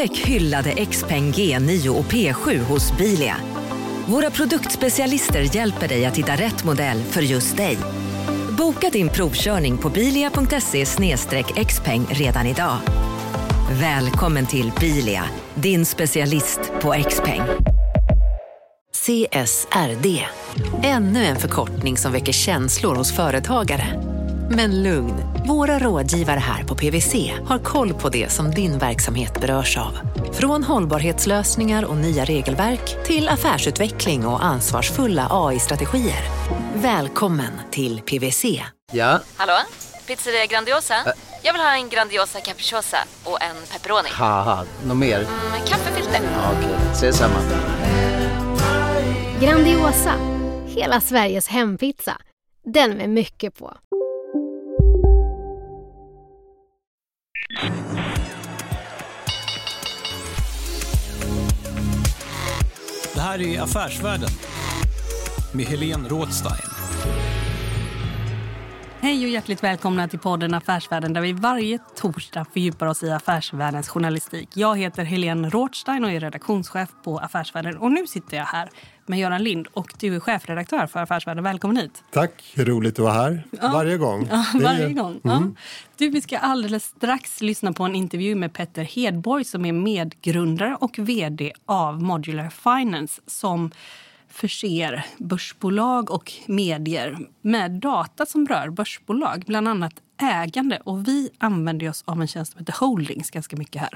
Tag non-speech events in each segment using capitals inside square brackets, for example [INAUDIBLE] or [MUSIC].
Upptäck hyllade XPeng G9 och P7 hos Bilia. Våra produktspecialister hjälper dig att hitta rätt modell för just dig. Boka din provkörning på bilia.se xpeng redan idag. Välkommen till Bilia, din specialist på XPeng. CSRD, ännu en förkortning som väcker känslor hos företagare. Men lugn, våra rådgivare här på PWC har koll på det som din verksamhet berörs av. Från hållbarhetslösningar och nya regelverk till affärsutveckling och ansvarsfulla AI-strategier. Välkommen till PWC. Ja? Hallå? Pizzeria Grandiosa? Ä Jag vill ha en Grandiosa capriciosa och en pepperoni. Något mer? Mm, kaffefilter. Ja, Okej, okay. ses samma. Grandiosa, hela Sveriges hempizza. Den med mycket på. Det här är Affärsvärlden med Helene Rådstein. Hej och hjärtligt välkomna till podden Affärsvärlden där vi varje torsdag fördjupar oss i affärsvärldens journalistik. Jag heter Helene Rådstein och är redaktionschef på Affärsvärlden. Och nu sitter jag här med Göran Lind och du är chefredaktör för Affärsvärlden. Välkommen hit. Tack, roligt att vara här. Ja. Varje gång. Ja, varje är... gång. Mm. Ja. Du, vi ska alldeles strax lyssna på en intervju med Petter Hedborg som är medgrundare och vd av Modular Finance som förser börsbolag och medier med data som rör börsbolag, bland annat ägande. Och vi använder oss av en tjänst som heter Holdings ganska mycket här.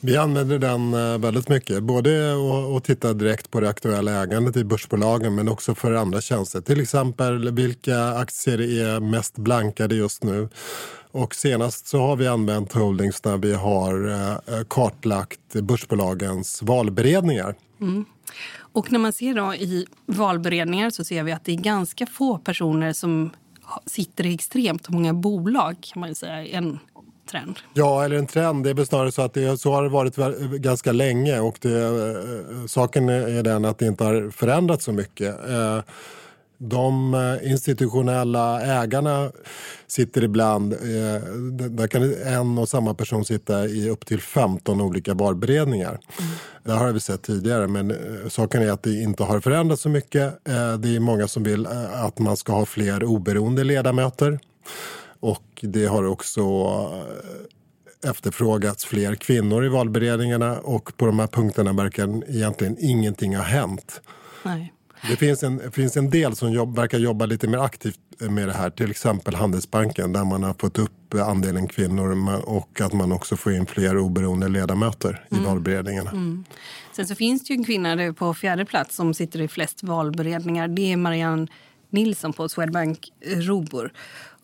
Vi använder den eh, väldigt mycket, både att titta direkt på det aktuella ägandet i börsbolagen men också för andra tjänster. Till exempel vilka aktier är mest blankade just nu. Och senast så har vi använt Holdings när vi har eh, kartlagt börsbolagens valberedningar. Mm. Och när man ser då i valberedningar så ser vi att det är ganska få personer som sitter i extremt många bolag kan man säga en trend. Ja, eller en trend. Det är väl snarare så att det, så har det varit ganska länge och det, eh, saken är den att det inte har förändrats så mycket. Eh, de institutionella ägarna sitter ibland, där kan en och samma person sitta i upp till 15 olika valberedningar. Mm. Det har vi sett tidigare men saken är att det inte har förändrats så mycket. Det är många som vill att man ska ha fler oberoende ledamöter. Och det har också efterfrågats fler kvinnor i valberedningarna och på de här punkterna verkar egentligen ingenting ha hänt. Nej. Det finns en, finns en del som jobb, verkar jobba lite mer aktivt med det här, till exempel Handelsbanken där man har fått upp andelen kvinnor och att man också får in fler oberoende ledamöter i mm. valberedningarna. Mm. Sen så finns det ju en kvinna på fjärde plats som sitter i flest valberedningar. Det är Marianne Nilsson på Swedbank Robur.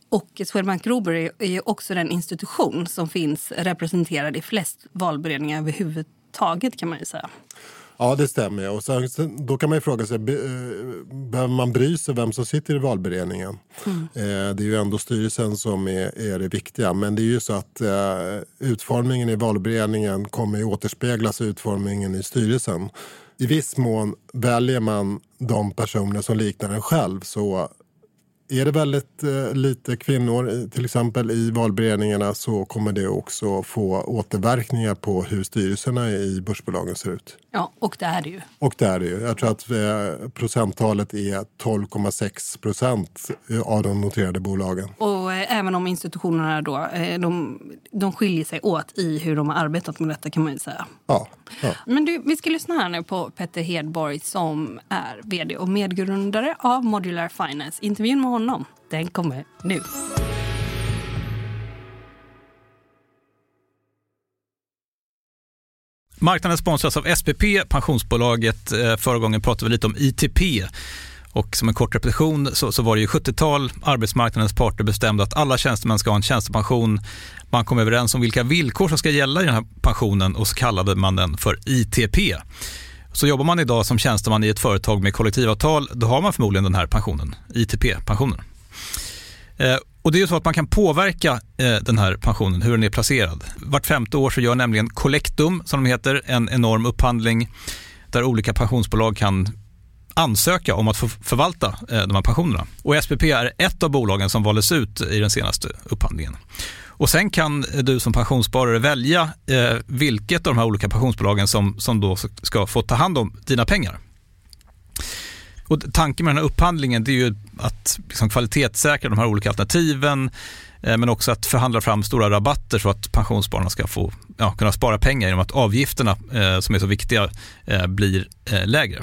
Och Swedbank Robur är också den institution som finns representerad i flest valberedningar överhuvudtaget kan man ju säga. Ja, det stämmer. Och sen, då kan man ju fråga sig, behöver man bry sig vem som sitter i valberedningen? Mm. det är ju ändå styrelsen som är, är det viktiga. Men det är ju så att utformningen i valberedningen kommer ju återspeglas i utformningen i styrelsen. I viss mån väljer man de personer som liknar en själv. Så är det väldigt eh, lite kvinnor till exempel i valberedningarna så kommer det också få återverkningar på hur styrelserna i börsbolagen ser ut. Ja, och det är det ju. Och det är det ju. Jag tror att eh, procenttalet är 12,6 procent av de noterade bolagen. Och eh, även om institutionerna då, eh, de, de skiljer sig åt i hur de har arbetat med detta kan man ju säga. Ja. ja. Men du, vi ska lyssna här nu på Petter Hedborg som är vd och medgrundare av Modular Finance. Intervjun med honom, den kommer nu. Marknaden sponsras av SPP, pensionsbolaget. Eh, förra gången pratade vi lite om ITP. Och som en kort repetition så, så var det ju 70-tal, arbetsmarknadens parter bestämde att alla tjänstemän ska ha en tjänstepension. Man kom överens om vilka villkor som ska gälla i den här pensionen och så kallade man den för ITP. Så jobbar man idag som tjänsteman i ett företag med kollektivavtal, då har man förmodligen den här pensionen, ITP-pensionen. Eh, och det är ju så att man kan påverka eh, den här pensionen, hur den är placerad. Vart femte år så gör nämligen Collectum, som de heter, en enorm upphandling där olika pensionsbolag kan ansöka om att få förvalta eh, de här pensionerna. Och SPP är ett av bolagen som valdes ut i den senaste upphandlingen. Och sen kan du som pensionssparare välja eh, vilket av de här olika pensionsbolagen som, som då ska få ta hand om dina pengar. Och tanken med den här upphandlingen är ju att liksom kvalitetssäkra de här olika alternativen eh, men också att förhandla fram stora rabatter så att pensionsspararna ska få, ja, kunna spara pengar genom att avgifterna eh, som är så viktiga eh, blir eh, lägre.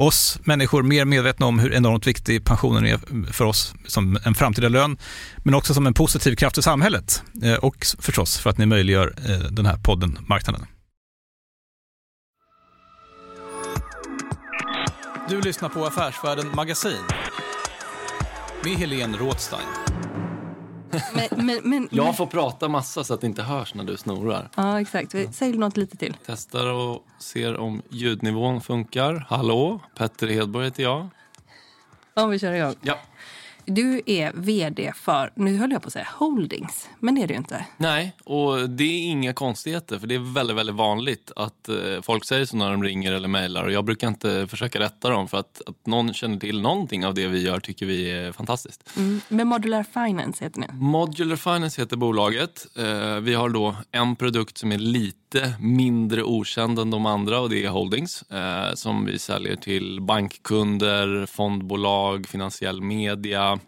oss människor mer medvetna om hur enormt viktig pensionen är för oss som en framtida lön, men också som en positiv kraft i samhället eh, och förstås för att ni möjliggör eh, den här podden Marknaden. Du lyssnar på Affärsvärlden Magasin med Helene Rådstein. Men, men, men, Jag får prata massa så att det inte hörs när du snorar. Ja, exakt. Säg något lite till. Testar och ser om ljudnivån funkar. Hallå, Petter Hedborg heter jag. Om vi kör igång. Ja. Du är vd för, nu höll jag på att säga Holdings, men det är du inte. Nej, och det är inga konstigheter för det är väldigt, väldigt vanligt att eh, folk säger så när de ringer eller mejlar och jag brukar inte försöka rätta dem för att, att någon känner till någonting av det vi gör tycker vi är fantastiskt. Mm. Men Modular Finance heter ni. Modular Finance heter bolaget. Eh, vi har då en produkt som är lite mindre okänd än de andra och det är Holdings eh, som vi säljer till bankkunder, fondbolag, finansiell media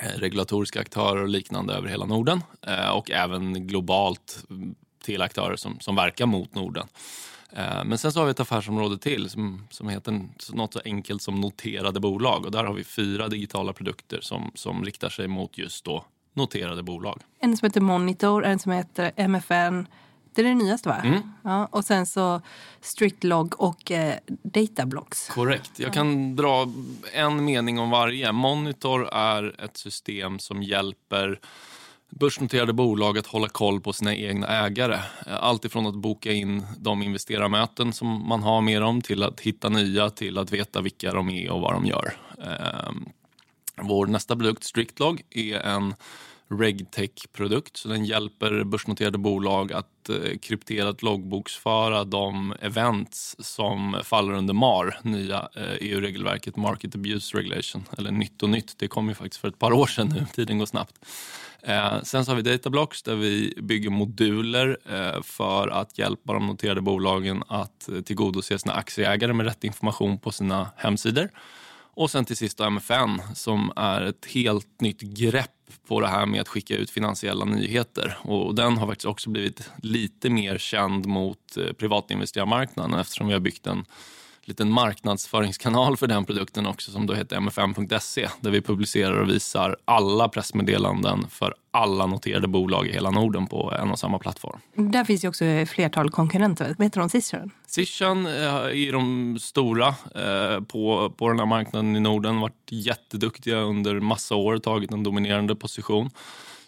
Eh, regulatoriska aktörer och liknande över hela Norden eh, och även globalt mm, till aktörer som, som verkar mot Norden. Eh, men sen så har vi ett affärsområde till som, som heter något så enkelt som noterade bolag och där har vi fyra digitala produkter som, som riktar sig mot just då noterade bolag. En som heter Monitor, en som heter MFN, det är det nyaste va? Mm. Ja, och sen så Strictlog och eh, Datablocks. Korrekt. Jag kan dra en mening om varje. Monitor är ett system som hjälper börsnoterade bolag att hålla koll på sina egna ägare. Allt ifrån att boka in de investerarmöten som man har med dem till att hitta nya, till att veta vilka de är och vad de gör. Ehm, vår nästa produkt, Strictlog, är en regtech-produkt. Så den hjälper börsnoterade bolag att eh, krypterat loggboksföra de events som faller under MAR, nya eh, e EU-regelverket Market Abuse Regulation. Eller nytt och nytt, det kom ju faktiskt för ett par år sedan nu, [LAUGHS] tiden går snabbt. Eh, sen så har vi Datablocks där vi bygger moduler för att hjälpa de noterade bolagen att tillgodose sina aktieägare med rätt information på sina hemsidor. Och sen till sist MFN som är ett helt nytt grepp på det här med att skicka ut finansiella nyheter. Och den har faktiskt också blivit lite mer känd mot eh, privatinvesterarmarknaden eftersom vi har byggt en liten marknadsföringskanal för den produkten också som då heter mfm.se där vi publicerar och visar alla pressmeddelanden för alla noterade bolag i hela Norden på en och samma plattform. Där finns ju också flertal konkurrenter. Vad heter de? Sishan? Sishan eh, är de stora eh, på, på den här marknaden i Norden. varit jätteduktiga under massa år, tagit en dominerande position.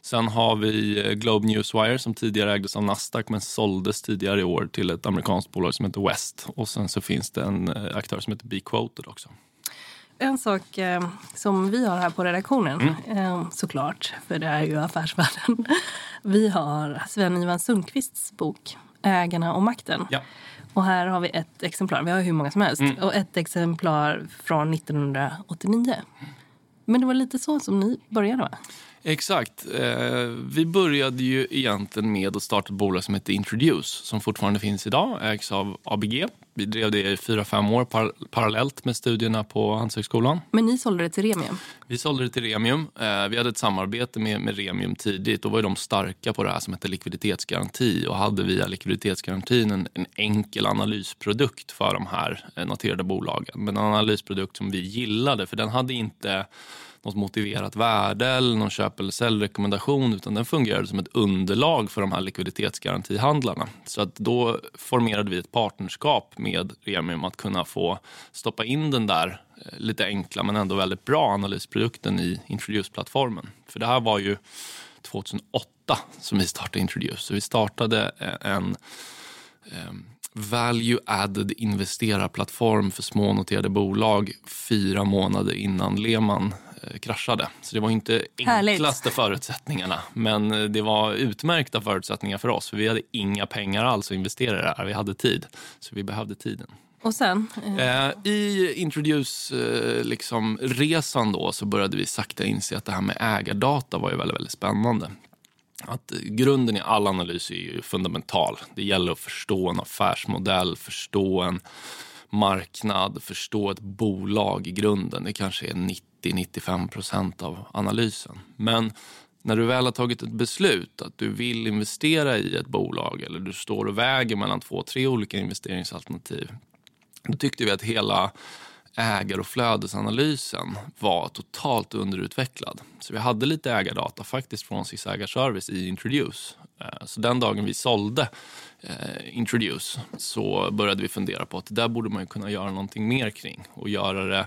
Sen har vi eh, Globe Newswire som tidigare ägdes av Nasdaq men såldes tidigare i år till ett amerikanskt bolag som heter West. Och sen så finns det en eh, aktör som heter B-Quoted också. En sak eh, som vi har här på redaktionen, mm. eh, såklart, för det är ju affärsvärlden. [LAUGHS] Vi har Sven-Ivan Sundqvists bok Ägarna och makten. Ja. Och här har vi ett exemplar, vi har hur många som helst, mm. och ett exemplar från 1989. Men det var lite så som ni började va? Exakt. Eh, vi började ju egentligen med att starta ett bolag som heter Introduce som fortfarande finns idag, ägs av ABG. Vi drev det i fyra, fem år par parallellt med studierna på Handelshögskolan. Men ni sålde det till Remium? Vi sålde det till Remium. Eh, vi hade ett samarbete med, med Remium tidigt. Då var de starka på det här som hette likviditetsgaranti och hade via likviditetsgarantin en, en enkel analysprodukt för de här eh, noterade bolagen. Men en analysprodukt som vi gillade för den hade inte något motiverat värde eller någon köp eller säljrekommendation utan den fungerade som ett underlag för de här likviditetsgarantihandlarna. Så att då formerade vi ett partnerskap med Remium att kunna få stoppa in den där eh, lite enkla men ändå väldigt bra analysprodukten i Introduce-plattformen. För det här var ju 2008 som vi startade Introduce. Så vi startade eh, en ehm, value added investerarplattform för smånoterade bolag fyra månader innan Lehman kraschade. Så det var inte enklaste förutsättningarna. Men eh, det var utmärkta förutsättningar för oss. För vi hade inga pengar alls att investera i det här. Vi hade tid. Så vi behövde tiden. Och sen? Eh, I Introduce-resan eh, liksom, då så började vi sakta inse att det här med ägardata var ju väldigt, väldigt spännande. Att grunden i all analys är ju fundamental. Det gäller att förstå en affärsmodell, förstå en marknad, förstå ett bolag i grunden. Det kanske är 90-95 procent av analysen. Men när du väl har tagit ett beslut att du vill investera i ett bolag eller du står och väger mellan två, tre olika investeringsalternativ. Då tyckte vi att hela ägar och flödesanalysen var totalt underutvecklad. Så vi hade lite ägardata faktiskt från SIS Ägarservice i Introduce. Eh, så den dagen vi sålde eh, Introduce så började vi fundera på att det där borde man kunna göra någonting mer kring och göra det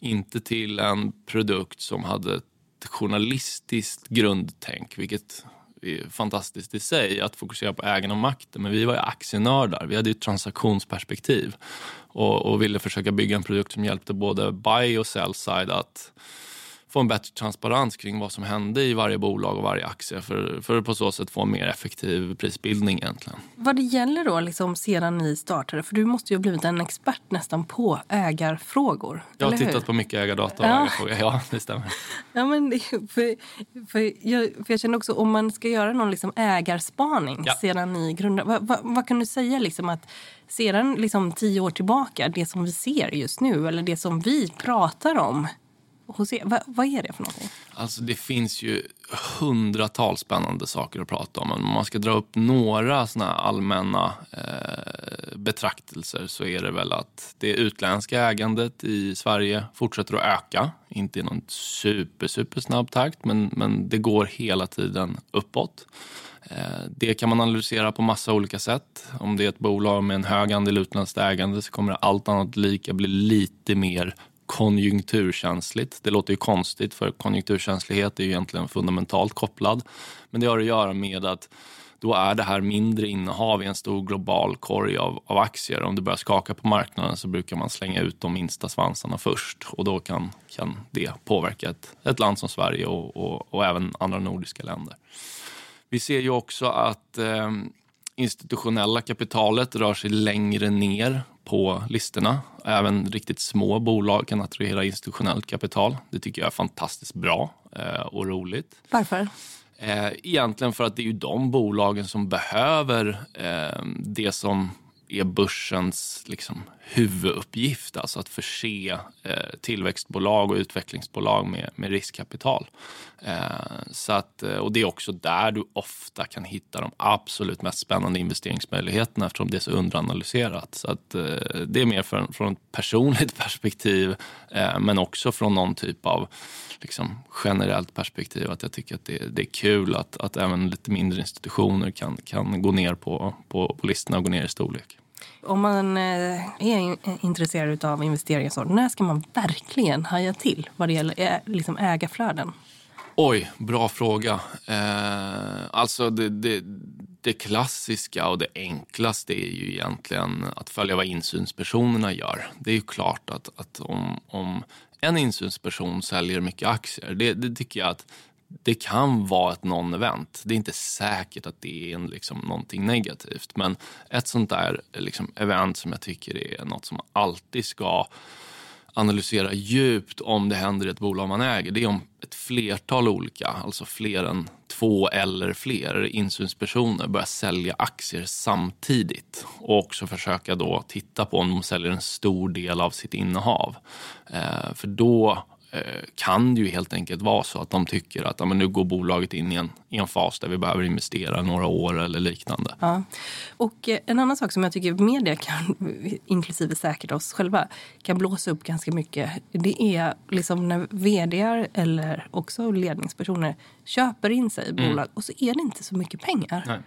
inte till en produkt som hade ett journalistiskt grundtänk, vilket är fantastiskt i sig, att fokusera på ägarna och makten. Men vi var ju aktienördar, vi hade ett transaktionsperspektiv och, och ville försöka bygga en produkt som hjälpte både buy och sell side att få en bättre transparens kring vad som hände i varje bolag och varje aktie för, för på så sätt få en mer effektiv prisbildning egentligen. Vad det gäller då liksom sedan ni startade, för du måste ju ha blivit en expert nästan på ägarfrågor. Jag har tittat hur? på mycket ägardata och ja. ägarfrågor, ja det stämmer. Ja, men det, för, för, jag, för jag känner också om man ska göra någon liksom ägarspaning ja. sedan ni grundade, vad, vad, vad, kan du säga liksom att sedan liksom tio år tillbaka, det som vi ser just nu eller det som vi pratar om hos er. Va, vad är det för någonting? Alltså det finns ju hundratals spännande saker att prata om. Men om man ska dra upp några såna allmänna eh, betraktelser så är det väl att det utländska ägandet i Sverige fortsätter att öka. Inte i någon super, super snabb takt, men, men det går hela tiden uppåt. Eh, det kan man analysera på massa olika sätt. Om det är ett bolag med en hög andel utländskt ägande så kommer allt annat lika bli lite mer konjunkturkänsligt. Det låter ju konstigt för konjunkturkänslighet är ju egentligen fundamentalt kopplad. Men det har att göra med att då är det här mindre innehav i en stor global korg av, av aktier. Om det börjar skaka på marknaden så brukar man slänga ut de minsta svansarna först och då kan, kan det påverka ett, ett land som Sverige och, och, och även andra nordiska länder. Vi ser ju också att eh, institutionella kapitalet rör sig längre ner på listorna. Även riktigt små bolag kan attrahera institutionellt kapital. Det tycker jag är fantastiskt bra eh, och roligt. Varför? Eh, egentligen för att det är ju de bolagen som behöver eh, det som är börsens liksom, huvuduppgift, alltså att förse eh, tillväxtbolag och utvecklingsbolag med, med riskkapital. Eh, så att, eh, och det är också där du ofta kan hitta de absolut mest spännande investeringsmöjligheterna eftersom det är så underanalyserat. Så att, eh, det är mer för, från ett personligt [LAUGHS] perspektiv eh, men också från någon typ av liksom, generellt perspektiv att jag tycker att det, det är kul att, att även lite mindre institutioner kan, kan gå ner på, på, på listorna och gå ner i storlek. Om man eh, är intresserad av investeringar, så, när ska man verkligen haja till vad det gäller liksom ägarflöden? Oj, bra fråga. Eh, alltså det, det, det, klassiska och det enklaste är ju egentligen att följa vad insynspersonerna gör. Det är ju klart att, att om, om en insynsperson säljer mycket aktier, det, det tycker jag att det kan vara ett non-event. Det är inte säkert att det är en, liksom, någonting negativt. Men ett sånt där liksom, event som jag tycker är något som man alltid ska analysera djupt om det händer i ett bolag man äger. Det är om ett flertal olika, alltså fler än två eller fler insynspersoner börjar sälja aktier samtidigt och också försöka då titta på om de säljer en stor del av sitt innehav. Eh, för då kan det ju helt enkelt vara så att de tycker att ja, men nu går bolaget in i en, i en fas där vi behöver investera några år eller liknande. Ja. Och eh, en annan sak som jag tycker media kan, [LAUGHS] inklusive säkert oss själva, kan blåsa upp ganska mycket. Det är liksom när vd eller också ledningspersoner köper in sig i bolag mm. och så är det inte så mycket pengar. Nej.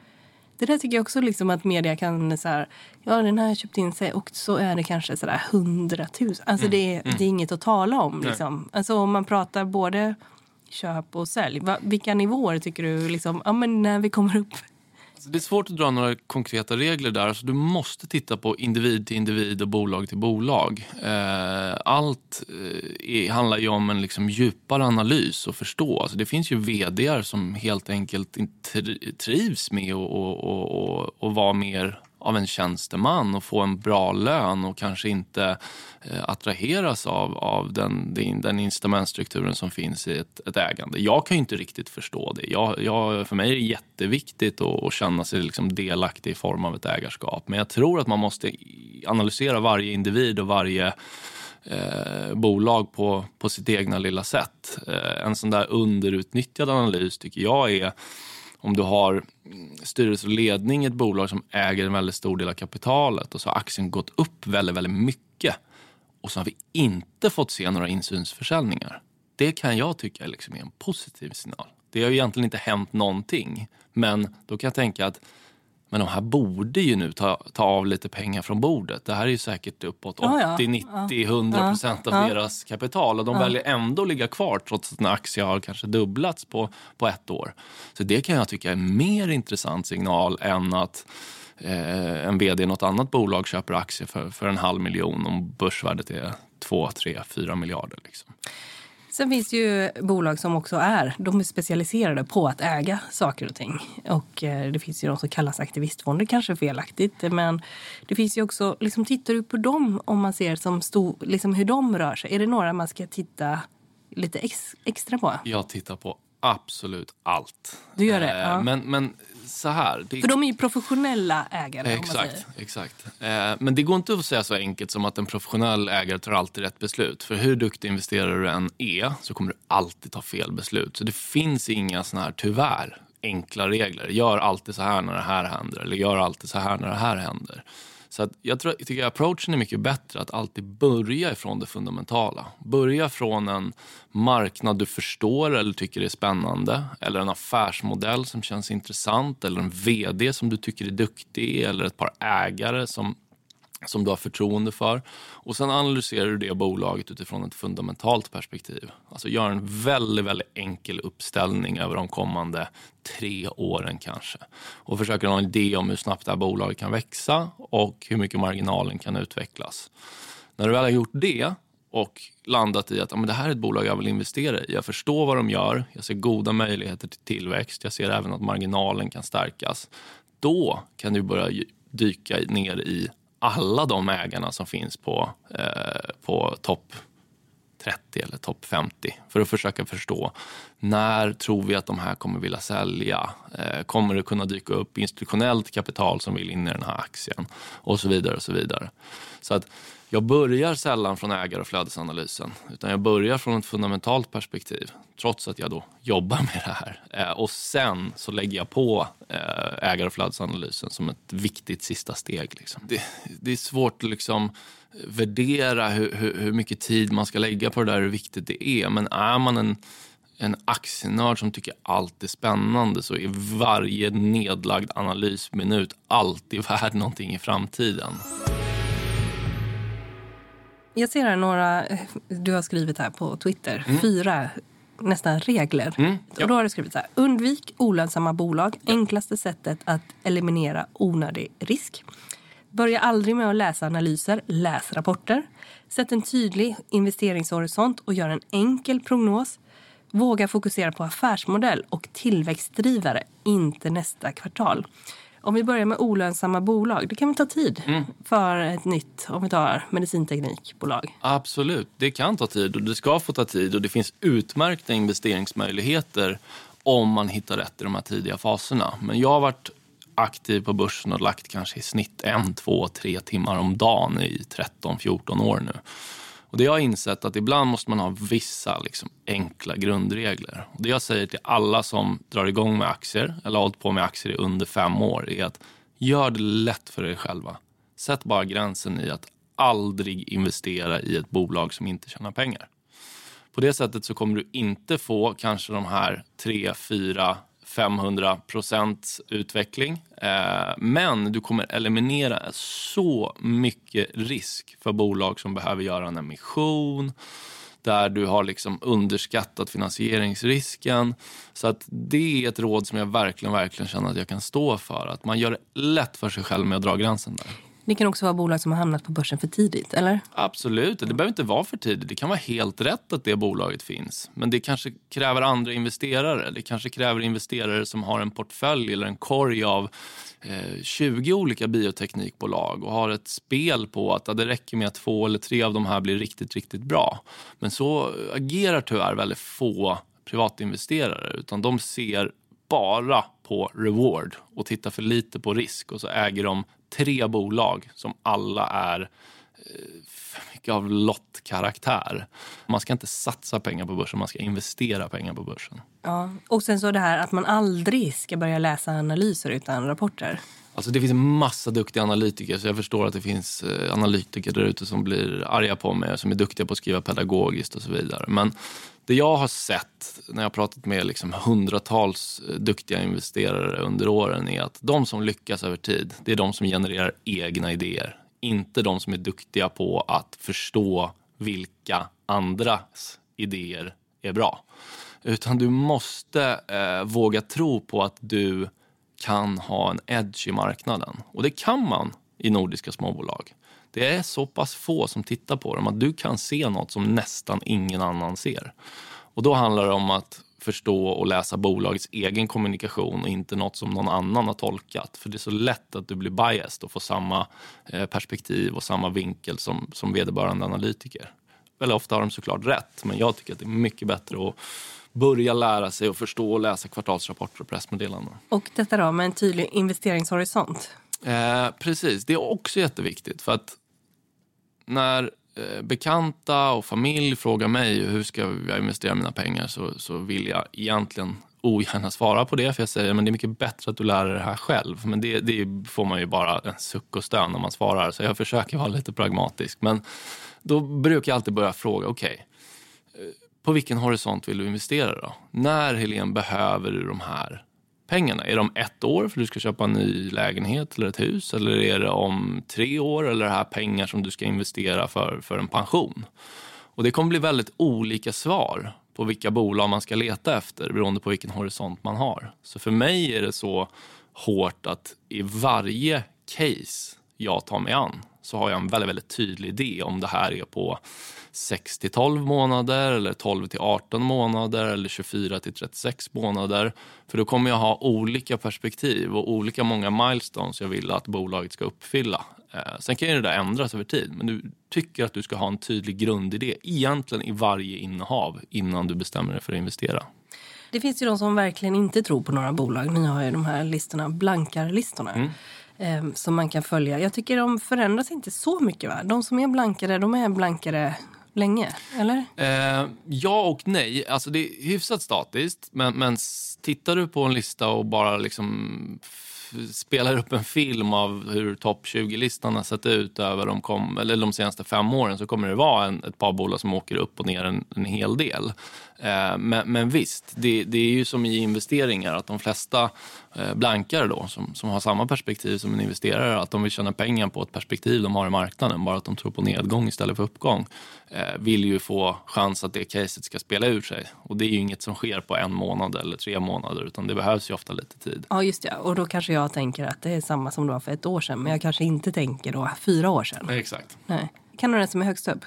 Det där tycker jag också liksom att media kan så här, ja den här köpt in sig och så är det kanske sådär hundratusen. Alltså mm. det, är, mm. det är inget att tala om liksom. Alltså om man pratar både köp och sälj. Va, vilka nivåer tycker du liksom, ja men när vi kommer upp Alltså, det är svårt att dra några konkreta regler där. Alltså, du måste titta på individ till individ och bolag till bolag. Eh, allt eh, handlar ju om en liksom djupare analys och förstå. Alltså, det finns ju vd som helt enkelt inte trivs med att vara mer av en tjänsteman och få en bra lön och kanske inte eh, attraheras av, av den, den, den incitamentstrukturen som finns i ett, ett, ägande. Jag kan ju inte riktigt förstå det. Jag, jag, för mig är det jätteviktigt att, att känna sig liksom delaktig i form av ett ägarskap. Men jag tror att man måste analysera varje individ och varje eh, bolag på, på sitt egna lilla sätt. Eh, en sån där underutnyttjad analys tycker jag är om du har styrelse och ledning i ett bolag som äger en väldigt stor del av kapitalet och så har aktien gått upp väldigt, väldigt mycket och så har vi inte fått se några insynsförsäljningar. Det kan jag tycka liksom är en positiv signal. Det har ju egentligen inte hänt någonting, men då kan jag tänka att men de här borde ju nu ta, ta av lite pengar från bordet. Det här är ju säkert uppåt 80, ja, ja. 90, 100 procent av deras kapital. Och de väljer ändå att ligga kvar trots att en aktie har kanske dubblats på, på ett år. Så det kan jag tycka är en mer intressant signal än att eh, en vd i något annat bolag köper aktier för, för en halv miljon om börsvärdet är 2, 3, 4 miljarder. Liksom. Sen finns det ju bolag som också är, de är specialiserade på att äga saker och ting. Och eh, det finns ju de som kallas aktivistfonder, kanske felaktigt. Men det finns ju också, liksom, tittar du på dem om man ser som stor, liksom hur de rör sig? Är det några man ska titta lite ex, extra på? Jag tittar på absolut allt. Du gör det? Eh, ja. Men, men så här. Det... För de är ju professionella ägare. Exakt. exakt. Eh, men det går inte att säga så enkelt som att en professionell ägare tar alltid rätt beslut. För hur duktig investerare du än är så kommer du alltid ta fel beslut. Så det finns inga såna här, tyvärr, enkla regler. Gör alltid så här när det här händer. Eller gör alltid så här när det här händer. Så att jag, tror, jag tycker approachen är mycket bättre att alltid börja ifrån det fundamentala. Börja från en marknad du förstår eller tycker är spännande eller en affärsmodell som känns intressant eller en vd som du tycker är duktig eller ett par ägare som som du har förtroende för. Och Sen analyserar du det bolaget utifrån ett fundamentalt perspektiv. Alltså gör en väldigt, väldigt enkel uppställning över de kommande tre åren kanske. Och försöker ha en idé om hur snabbt det här bolaget kan växa och hur mycket marginalen kan utvecklas. När du väl har gjort det och landat i att ja, men det här är ett bolag jag vill investera i. Jag förstår vad de gör, jag ser goda möjligheter till tillväxt. Jag ser även att marginalen kan stärkas. Då kan du börja dyka ner i alla de ägarna som finns på, eh, på topp 30 eller topp 50 för att försöka förstå när tror vi att de här kommer vilja sälja? Eh, kommer det kunna dyka upp institutionellt kapital som vill in i den här aktien? Och så vidare. och så vidare. Så att jag börjar sällan från ägar och flödesanalysen utan jag börjar från ett fundamentalt perspektiv trots att jag då jobbar med det här. Eh, och sen så lägger jag på eh, ägar och flödesanalysen som ett viktigt sista steg. Liksom. Det, det, är svårt att liksom värdera hur, hur, hur, mycket tid man ska lägga på det där hur viktigt det är. Men är man en, en aktienörd som tycker allt är spännande så är varje nedlagd analysminut alltid [LAUGHS] värd någonting i framtiden. Jag ser här några, du har skrivit här på Twitter, mm. fyra nästan regler. Mm, ja. Och då har du skrivit så här, undvik olönsamma bolag, enklaste sättet att eliminera onödig risk. Börja aldrig med att läsa analyser, läs rapporter. Sätt en tydlig investeringshorisont och gör en enkel prognos. Våga fokusera på affärsmodell och tillväxtdrivare, inte nästa kvartal. Om vi börjar med olönsamma bolag. Det kan väl ta tid Mm. för ett nytt, om vi tar medicinteknikbolag. Absolut, det kan ta tid och det ska få ta tid och det finns utmärkta investeringsmöjligheter om man hittar rätt i de här tidiga faserna. Men jag har varit aktiv på börsen och lagt kanske i snitt en, två, tre timmar om dagen i 13-14 år nu. Och det jag har insett att ibland måste man ha vissa liksom, enkla grundregler. Och det jag säger till alla som drar igång med aktier eller har hållit på med aktier i under fem år är att gör det lätt för er själva. Sätt bara gränsen i att aldrig investera i ett bolag som inte tjänar pengar. På det sättet så kommer du inte få kanske de här 3, 4, 500 procents utveckling. Eh, men du kommer eliminera så mycket risk för bolag som behöver göra en emission där du har liksom underskattat finansieringsrisken. Så att det är ett råd som jag verkligen, verkligen känner att jag kan stå för. Att man gör det lätt för sig själv med att dra gränsen där. Det kan också vara bolag som har hamnat på börsen för tidigt, eller? Absolut, det behöver inte vara för tidigt. Det kan vara helt rätt att det bolaget finns. Men det kanske kräver andra investerare. Det kanske kräver investerare som har en portfölj eller en korg av eh, 20 olika bioteknikbolag och har ett spel på att ja, det räcker med att två eller tre av de här blir riktigt, riktigt bra. Men så agerar tyvärr väldigt få privatinvesterare utan de ser bara på reward och tittar för lite på risk och så äger de tre bolag som alla är eh, för mycket av lottkaraktär. Man ska inte satsa pengar på börsen, man ska investera pengar på börsen. Ja. Och sen så det här att man aldrig ska börja läsa analyser utan rapporter. Alltså det finns en massa duktiga analytiker så jag förstår att det finns eh, analytiker där ute som blir arga på mig som är duktiga på att skriva pedagogiskt och så vidare. Men det jag har sett när jag har pratat med liksom hundratals eh, duktiga investerare under åren är att de som lyckas över tid, det är de som genererar egna idéer. Inte de som är duktiga på att förstå vilka andras idéer är bra. Utan du måste eh, våga tro på att du kan ha en edge i marknaden. Och det kan man i nordiska småbolag. Det är så pass få som tittar på dem att du kan se något som nästan ingen annan ser. Och då handlar det om att förstå och läsa bolagets egen kommunikation och inte något som någon annan har tolkat. För det är så lätt att du blir biased och får samma eh, perspektiv och samma vinkel som, som vederbörande analytiker. Eller ofta har de såklart rätt, men jag tycker att det är mycket bättre att börja lära sig och förstå och läsa kvartalsrapporter och pressmeddelanden. Och detta då med en tydlig investeringshorisont. Eh, precis, det är också jätteviktigt. För att när eh, bekanta och familj frågar mig hur ska jag investera mina pengar så, så vill jag egentligen ogärna svara på det. För jag säger men det är mycket bättre att du lär dig det här själv. Men det, det får man ju bara en suck och stön när man svarar. Så jag försöker vara lite pragmatisk. Men då brukar jag alltid börja fråga, okej, okay, på vilken horisont vill du investera då? När, Helene, behöver du de här pengarna? Är det om ett år för att du ska köpa en ny lägenhet eller ett hus? Eller är det om tre år? Eller är det här pengar som du ska investera för, för en pension? Och det kommer bli väldigt olika svar på vilka bolag man ska leta efter beroende på vilken horisont man har. Så för mig är det så hårt att i varje case jag tar mig an så har jag en väldigt, väldigt tydlig idé om det här är på 6 till 12 månader eller 12 till 18 månader eller 24 till 36 månader. För då kommer jag ha olika perspektiv och olika många milestones jag vill att bolaget ska uppfylla. Sen kan ju det där ändras över tid, men du tycker att du ska ha en tydlig grundidé egentligen i varje innehav innan du bestämmer dig för att investera. Det finns ju de som verkligen inte tror på några bolag. Ni har ju de här listorna, blankarlistorna. Mm som man kan följa. Jag tycker de förändras inte så mycket. Va? De som är blankare, de är blankare länge, eller? Eh, ja och nej. Alltså det är hyfsat statiskt. Men, men tittar du på en lista och bara liksom spelar upp en film av hur topp 20-listan har sett ut över de, kom, eller de senaste fem åren så kommer det vara en, ett par bolag som åker upp och ner en, en hel del. Eh, men, men visst, det, det, är ju som i investeringar att de flesta eh, blankare då, som, som har samma perspektiv som en investerare, att de vill tjäna pengar på ett perspektiv de har i marknaden, bara att de tror på nedgång istället för uppgång, eh, vill ju få chans att det caset ska spela ur sig. Och det är ju inget som sker på en månad eller tre månader, utan det behövs ju ofta lite tid. Ja, just det. Och då kanske jag tänker att det är samma som det var för ett år sedan, men jag kanske inte tänker då fyra år sedan. Exakt. Nej. Kan du den som är högst upp?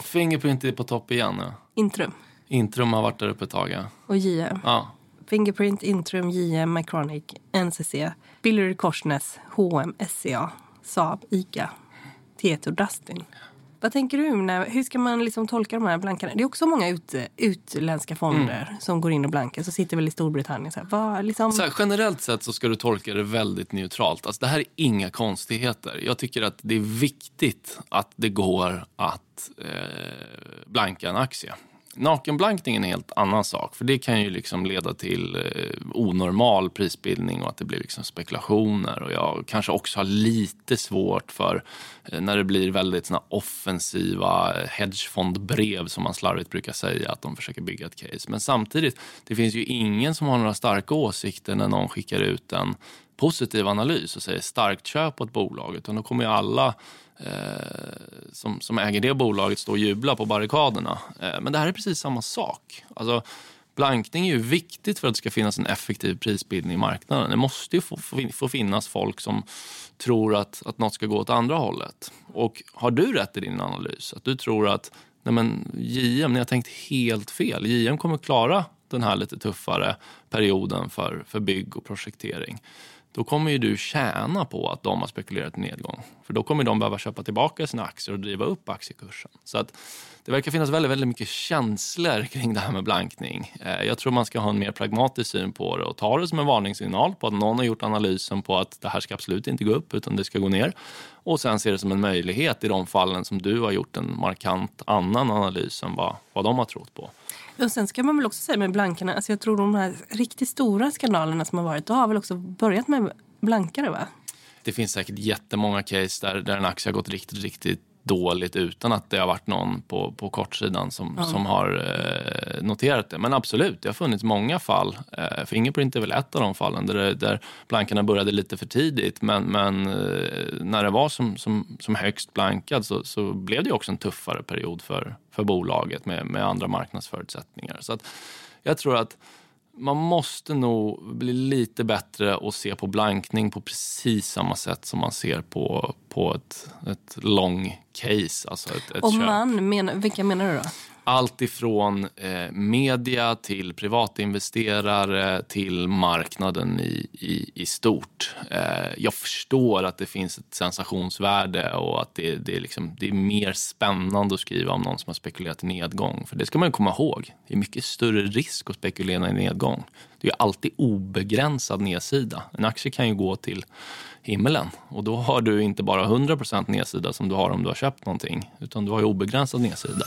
Fingerprint är på topp igen nu. Intrum. Intrum har varit där uppe ett tag. Ja. Och JM? Ja. Fingerprint, Intrum, JM, Mycronic, NCC, Billerud Korsnäs, H&M, SCA, Saab, ICA, Tieto, Dustin. Vad tänker du? När, hur ska man liksom tolka de här blankarna? Det är också många ut, utländska fonder Mm. som går in och blankar. Så sitter väl i Storbritannien. Så här, vad, liksom... Så här, generellt sett så ska du tolka det väldigt neutralt. Alltså, det här är inga konstigheter. Jag tycker att det är viktigt att det går att eh, blanka en aktie. Nakenblankning är en helt annan sak. För Det kan ju liksom leda till eh, onormal prisbildning och att det blir liksom spekulationer. Och Jag kanske också har lite svårt för eh, när det blir väldigt såna offensiva eh, hedgefondbrev som man slarvigt brukar säga att de försöker bygga ett case. Men samtidigt, det finns ju ingen som har några starka åsikter när någon skickar ut en positiv analys och säger starkt köp åt bolaget. Utan då kommer ju alla eh, som, som äger det bolaget stå och jubla på barrikaderna. Eh, men det här är precis samma sak. Alltså, blankning är ju viktigt för att det ska finnas en effektiv prisbildning i marknaden. Det måste ju få, få, få finnas folk som tror att, att något ska gå åt andra hållet. Och har du rätt i din analys? Att du tror att nej men, JM, ni har tänkt helt fel. JM kommer klara den här lite tuffare perioden för, för bygg och projektering då kommer ju du tjäna på att de har spekulerat i nedgång. För då kommer de behöva köpa tillbaka sina aktier och driva upp aktiekursen. Så att det verkar finnas väldigt, väldigt mycket känslor kring det här med blankning. Eh, jag tror man ska ha en mer pragmatisk syn på det och ta det som en varningssignal på att någon har gjort analysen på att det här ska absolut inte gå upp utan det ska gå ner. Och sen se det som en möjlighet i de fallen som du har gjort en markant annan analys än vad, vad de har trott på. Och sen ska man väl också säga med blankarna, alltså jag tror de här riktigt stora skandalerna som har varit, då har väl också börjat med blankare va? Det finns säkert jättemånga case där, där en aktie har gått riktigt, riktigt dåligt utan att det har varit någon på, på kortsidan som, Ja. som har eh, noterat det. Men absolut, det har funnits många fall. Eh, Fingerprint är väl ett av de fallen där, där blankarna började lite för tidigt. Men, men eh, när det var som, som, som högst blankad så, så blev det också en tuffare period för, för bolaget med, med andra marknadsförutsättningar. Så att jag tror att man måste nog bli lite bättre och se på blankning på precis samma sätt som man ser på, på ett, ett long case, alltså ett, ett Och man, menar, vilka menar du då? Allt ifrån eh, media till privatinvesterare till marknaden i, i, i stort. Eh, jag förstår att det finns ett sensationsvärde och att det, det, är liksom, det är mer spännande att skriva om någon som har spekulerat i nedgång. För det ska man ju komma ihåg. Det är mycket större risk att spekulera i nedgång. Det är alltid obegränsad nedsida. En aktie kan ju gå till himmelen och då har du inte bara 100% nedsida som du har om du har köpt någonting utan du har ju obegränsad nedsida.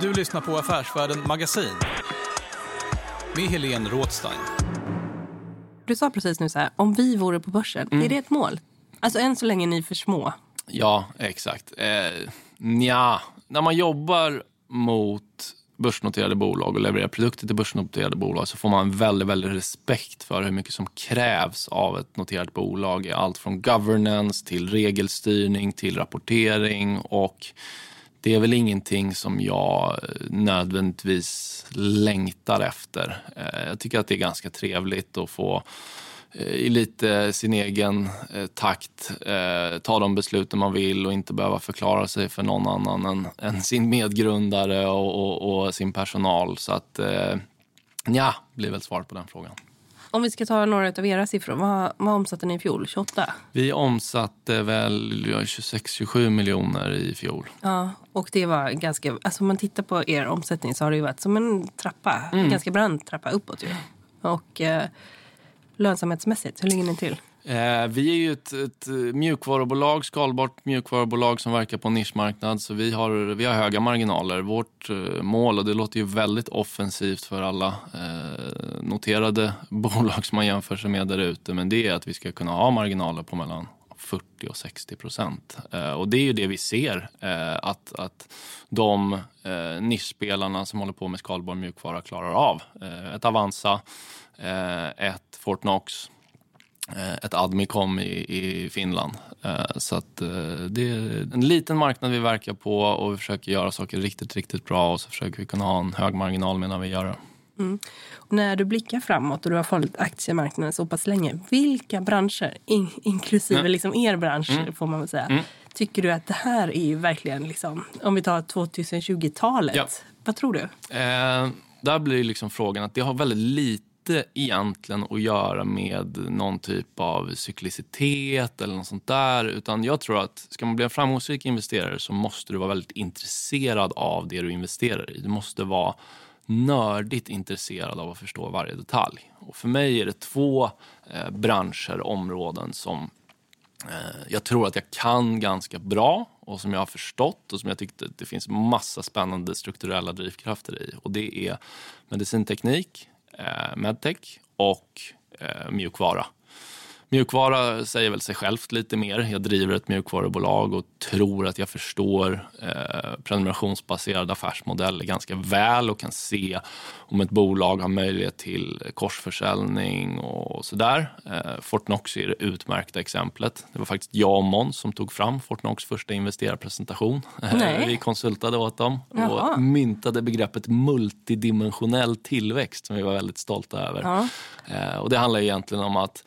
Du lyssnar på Affärsvärlden Magasin med Helene Rådstein. Du sa precis nu så här, om vi vore på börsen, Mm. är det ett mål? Alltså än så länge är ni för små. Ja, exakt. Eh, nja, när man jobbar mot börsnoterade bolag och levererar produkter till börsnoterade bolag så får man väldigt, väldigt respekt för hur mycket som krävs av ett noterat bolag. Allt från governance till regelstyrning till rapportering och det är väl ingenting som jag eh, nödvändigtvis längtar efter. Eh, jag tycker att det är ganska trevligt att få eh, i lite sin egen takt ta de besluten man vill och inte behöva förklara sig för någon annan än, än sin medgrundare och, och, och, sin personal. Så att, ja, blir väl svaret på den frågan. Om vi ska ta några av era siffror, vad, vad omsatte ni i fjol? 28? Vi omsatte väl 26-27 miljoner i fjol. Ja, och det var ganska... Alltså om man tittar på er omsättning så har det ju varit som en trappa. Mm. En ganska brant trappa uppåt ju. Och eh, lönsamhetsmässigt, hur ligger ni till? Eh, vi är ju ett, ett mjukvarubolag, skalbart mjukvarubolag som verkar på en nischmarknad. Så vi har, vi har höga marginaler. Vårt eh, mål, och det låter ju väldigt offensivt för alla eh, noterade [LAUGHS] bolag som man jämför sig med där ute. Men det är att vi ska kunna ha marginaler på mellan 40 och 60 procent. Eh, och det är ju det vi ser eh, att, att de eh, nischspelarna som håller på med skalbar mjukvara klarar av. Eh, ett Avanza, eh, ett Fortnox ett Admicom i, i Finland. Eh, så att eh, det är en liten marknad vi verkar på och vi försöker göra saker riktigt, riktigt bra och så försöker vi kunna ha en hög marginal medan vi gör det. Mm. när du blickar framåt och du har följt aktiemarknaden så pass länge, vilka branscher, in, inklusive mm. liksom er bransch mm. får man väl säga, mm. tycker du att det här är verkligen, liksom, om vi tar 2020-talet, ja. vad tror du? Eh, där blir liksom frågan att det har väldigt lite inte egentligen att göra med någon typ av cyklicitet eller något sånt där. Utan jag tror att ska man bli en framgångsrik investerare så måste du vara väldigt intresserad av det du investerar i. Du måste vara nördigt intresserad av att förstå varje detalj. Och för mig är det två eh, branscher, områden som eh, jag tror att jag kan ganska bra och som jag har förstått och som jag tyckte det finns massa spännande strukturella drivkrafter i. Och det är medicinteknik, Eh, medtech och eh, mjukvara. Mjukvara säger väl sig självt lite mer. Jag driver ett mjukvarubolag och tror att jag förstår eh, prenumerationsbaserade affärsmodeller ganska väl och kan se om ett bolag har möjlighet till korsförsäljning och sådär. Eh, Fortnox är det utmärkta exemplet. Det var faktiskt jag och Måns som tog fram Fortnox första investerarpresentation. Eh, vi konsultade åt dem Jaha. och myntade begreppet multidimensionell tillväxt som vi var väldigt stolta över. Ja. Eh, och det handlar egentligen om att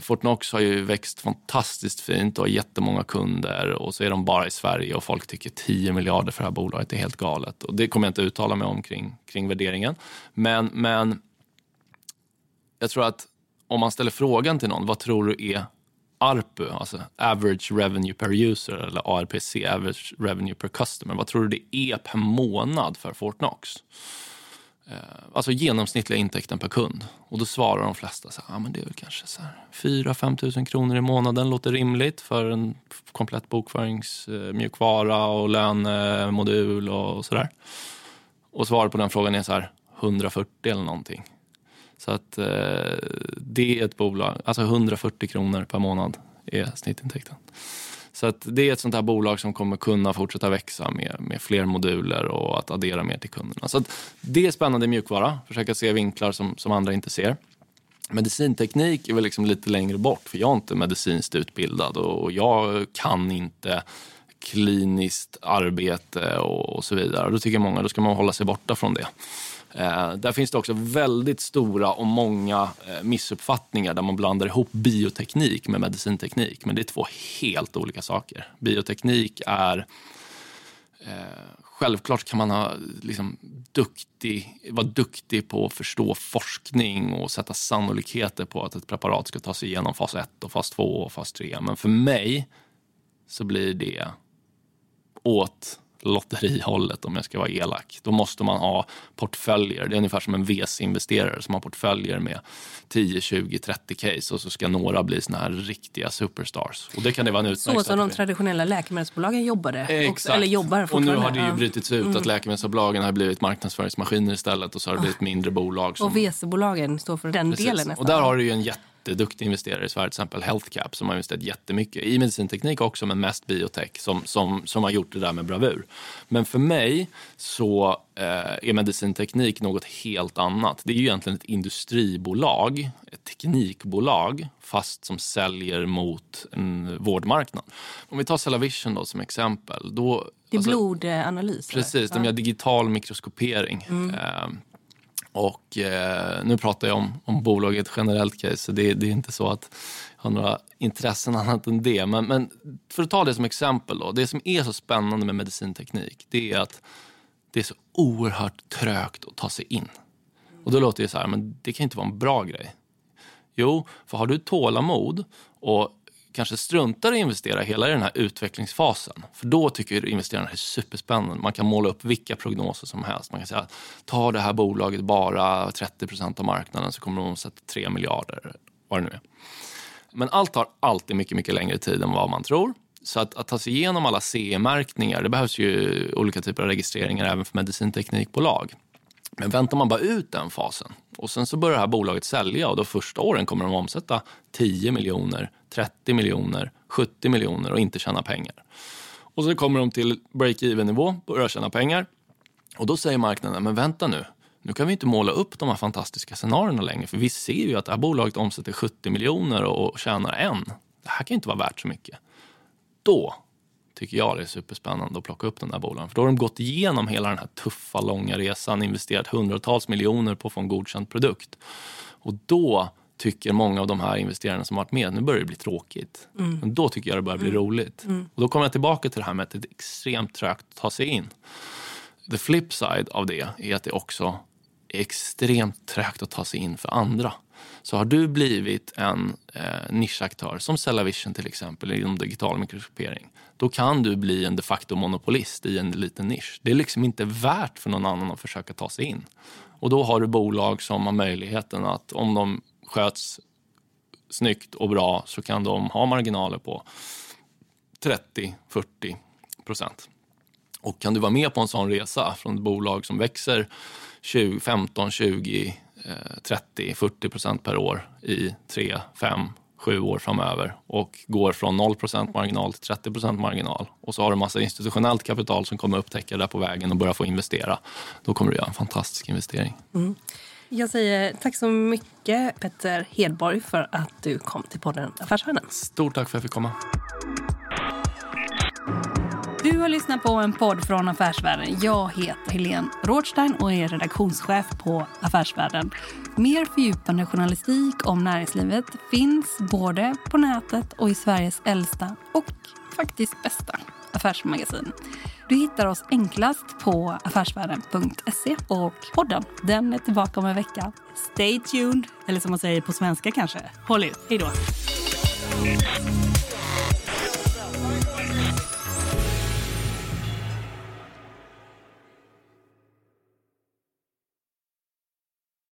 Fortnox har ju växt fantastiskt fint och har jättemånga kunder och så är de bara i Sverige och folk tycker 10 miljarder för det här bolaget är helt galet. Och det kommer jag inte uttala mig om kring, kring värderingen. Men, men jag tror att om man ställer frågan till någon, vad tror du är ARPU, alltså average revenue per user eller ARPC, average revenue per customer. Vad tror du det är per månad för Fortnox? Eh, alltså genomsnittliga intäkten per kund. Och då svarar de flesta så här, ah, men det är väl kanske så 4-5 000 kronor i månaden låter rimligt för en komplett bokföringsmjukvara och lönemodul och sådär. Och svaret på den frågan är så här 140 eller någonting. Så att eh, det är ett bolag, alltså 140 kronor per månad är snittintäkten. Så att det är ett sånt här bolag som kommer kunna fortsätta växa med, med fler moduler och att addera mer till kunderna. Så det är spännande mjukvara, försöka se vinklar som, som andra inte ser. Medicinteknik är väl liksom lite längre bort för jag är inte medicinskt utbildad och jag kan inte kliniskt arbete och, och så vidare. Då tycker många att man hålla sig borta från det. Eh, där finns det också väldigt stora och många eh, missuppfattningar där man blandar ihop bioteknik med medicinteknik. Men det är två helt olika saker. Bioteknik är... Eh, självklart kan man ha, liksom, duktig, vara duktig på att förstå forskning och sätta sannolikheter på att ett preparat ska ta sig igenom fas 1, och fas 2 och fas 3. Men för mig så blir det åt lotterihållet om jag ska vara elak. Då måste man ha portföljer. Det är ungefär som en VC-investerare som har portföljer med 10, 20, 30 case och så ska några bli såna här riktiga superstars. Och det kan det vara en Så som de traditionella läkemedelsbolagen jobbade? Exakt. Och, eller jobbar Och nu har det ju brutits ut mm. att läkemedelsbolagen har blivit marknadsföringsmaskiner istället och så har det blivit mindre bolag. Som... Och VC-bolagen står för den Precis. delen nästan. Och där har du ju en jätte jätteduktig investerare i Sverige, till exempel Healthcap, som har investerat jättemycket i medicinteknik också, men mest biotech, som, som, som har gjort det där med bravur. Men för mig så eh, är medicinteknik något helt annat. Det är ju egentligen ett industribolag, ett teknikbolag, fast som säljer mot en vårdmarknad. Om vi tar Cellavision då som exempel. Då, Det är alltså- blodanalys. Precis, de gör digital mikroskopering. Eh, och eh, nu pratar jag om, om bolaget generellt case, så det, det är inte så att jag har några intressen [LAUGHS] annat än det. Men, men för att ta det som exempel då, det som är så spännande med medicinteknik, det är att det är så oerhört trögt att ta sig in. Och då låter det så här, men det kan inte vara en bra grej. Jo, för har du tålamod och kanske struntar i att investera hela i den här utvecklingsfasen. För då tycker investerarna det är superspännande. Man kan måla upp vilka prognoser som helst. Man kan säga, ta det här bolaget bara 30% av marknaden så kommer de omsätta 3 miljarder. Vad det nu är. Men allt tar alltid mycket, mycket längre tid än vad man tror. Så att, att ta sig igenom alla CE-märkningar, det behövs ju olika typer av registreringar även för medicinteknikbolag. Men väntar man bara ut den fasen och sen så börjar det här bolaget sälja och då första åren kommer de omsätta 10 miljoner, 30 miljoner, 70 miljoner och inte tjäna pengar. Och så kommer de till break-even nivå, börjar tjäna pengar och då säger marknaden, men vänta nu, nu kan vi inte måla upp de här fantastiska scenarierna längre för vi ser ju att det här bolaget omsätter 70 miljoner och tjänar en. Det här kan ju inte vara värt så mycket. Då tycker jag det är superspännande att plocka upp den där bolagen. För då har de gått igenom hela den här tuffa, långa resan, investerat hundratals miljoner på att få en godkänd produkt. Och då tycker många av de här investerarna som varit med, nu börjar det bli tråkigt. Men då tycker jag det börjar bli roligt. Och då kommer jag tillbaka till det här med att det är extremt trögt att ta sig in. The flip side av det är att det också är extremt trögt att ta sig in för andra. Så har du blivit en eh, nischaktör, som Cellavision till exempel, inom digital mikroskopering, då kan du bli en de facto monopolist i en liten nisch. Det är liksom inte värt för någon annan att försöka ta sig in. Och då har du bolag som har möjligheten att om de sköts snyggt och bra så kan de ha marginaler på 30-40 procent. Och kan du vara med på en sån resa från ett bolag som växer 20, 15, 20, 30, 40 procent per år i 3, 5, 7 år framöver och går från 0 procent marginal till 30 procent marginal och så har du massa institutionellt kapital som kommer upptäcka det där på vägen och börja få investera. Då kommer du göra en fantastisk investering. Mm. Jag säger tack så mycket Petter Hedborg för att du kom till podden Affärsvärlden. Stort tack för att jag fick komma. Du har lyssnat på en podd från Affärsvärlden. Jag heter Helene Rothstein och är redaktionschef på Affärsvärlden. Mer fördjupande journalistik om näringslivet finns både på nätet och i Sveriges äldsta och faktiskt bästa affärsmagasin. Du hittar oss enklast på affärsvärlden.se och podden den är tillbaka om en vecka. Stay tuned, eller som man säger på svenska kanske, håll ut. Hej då!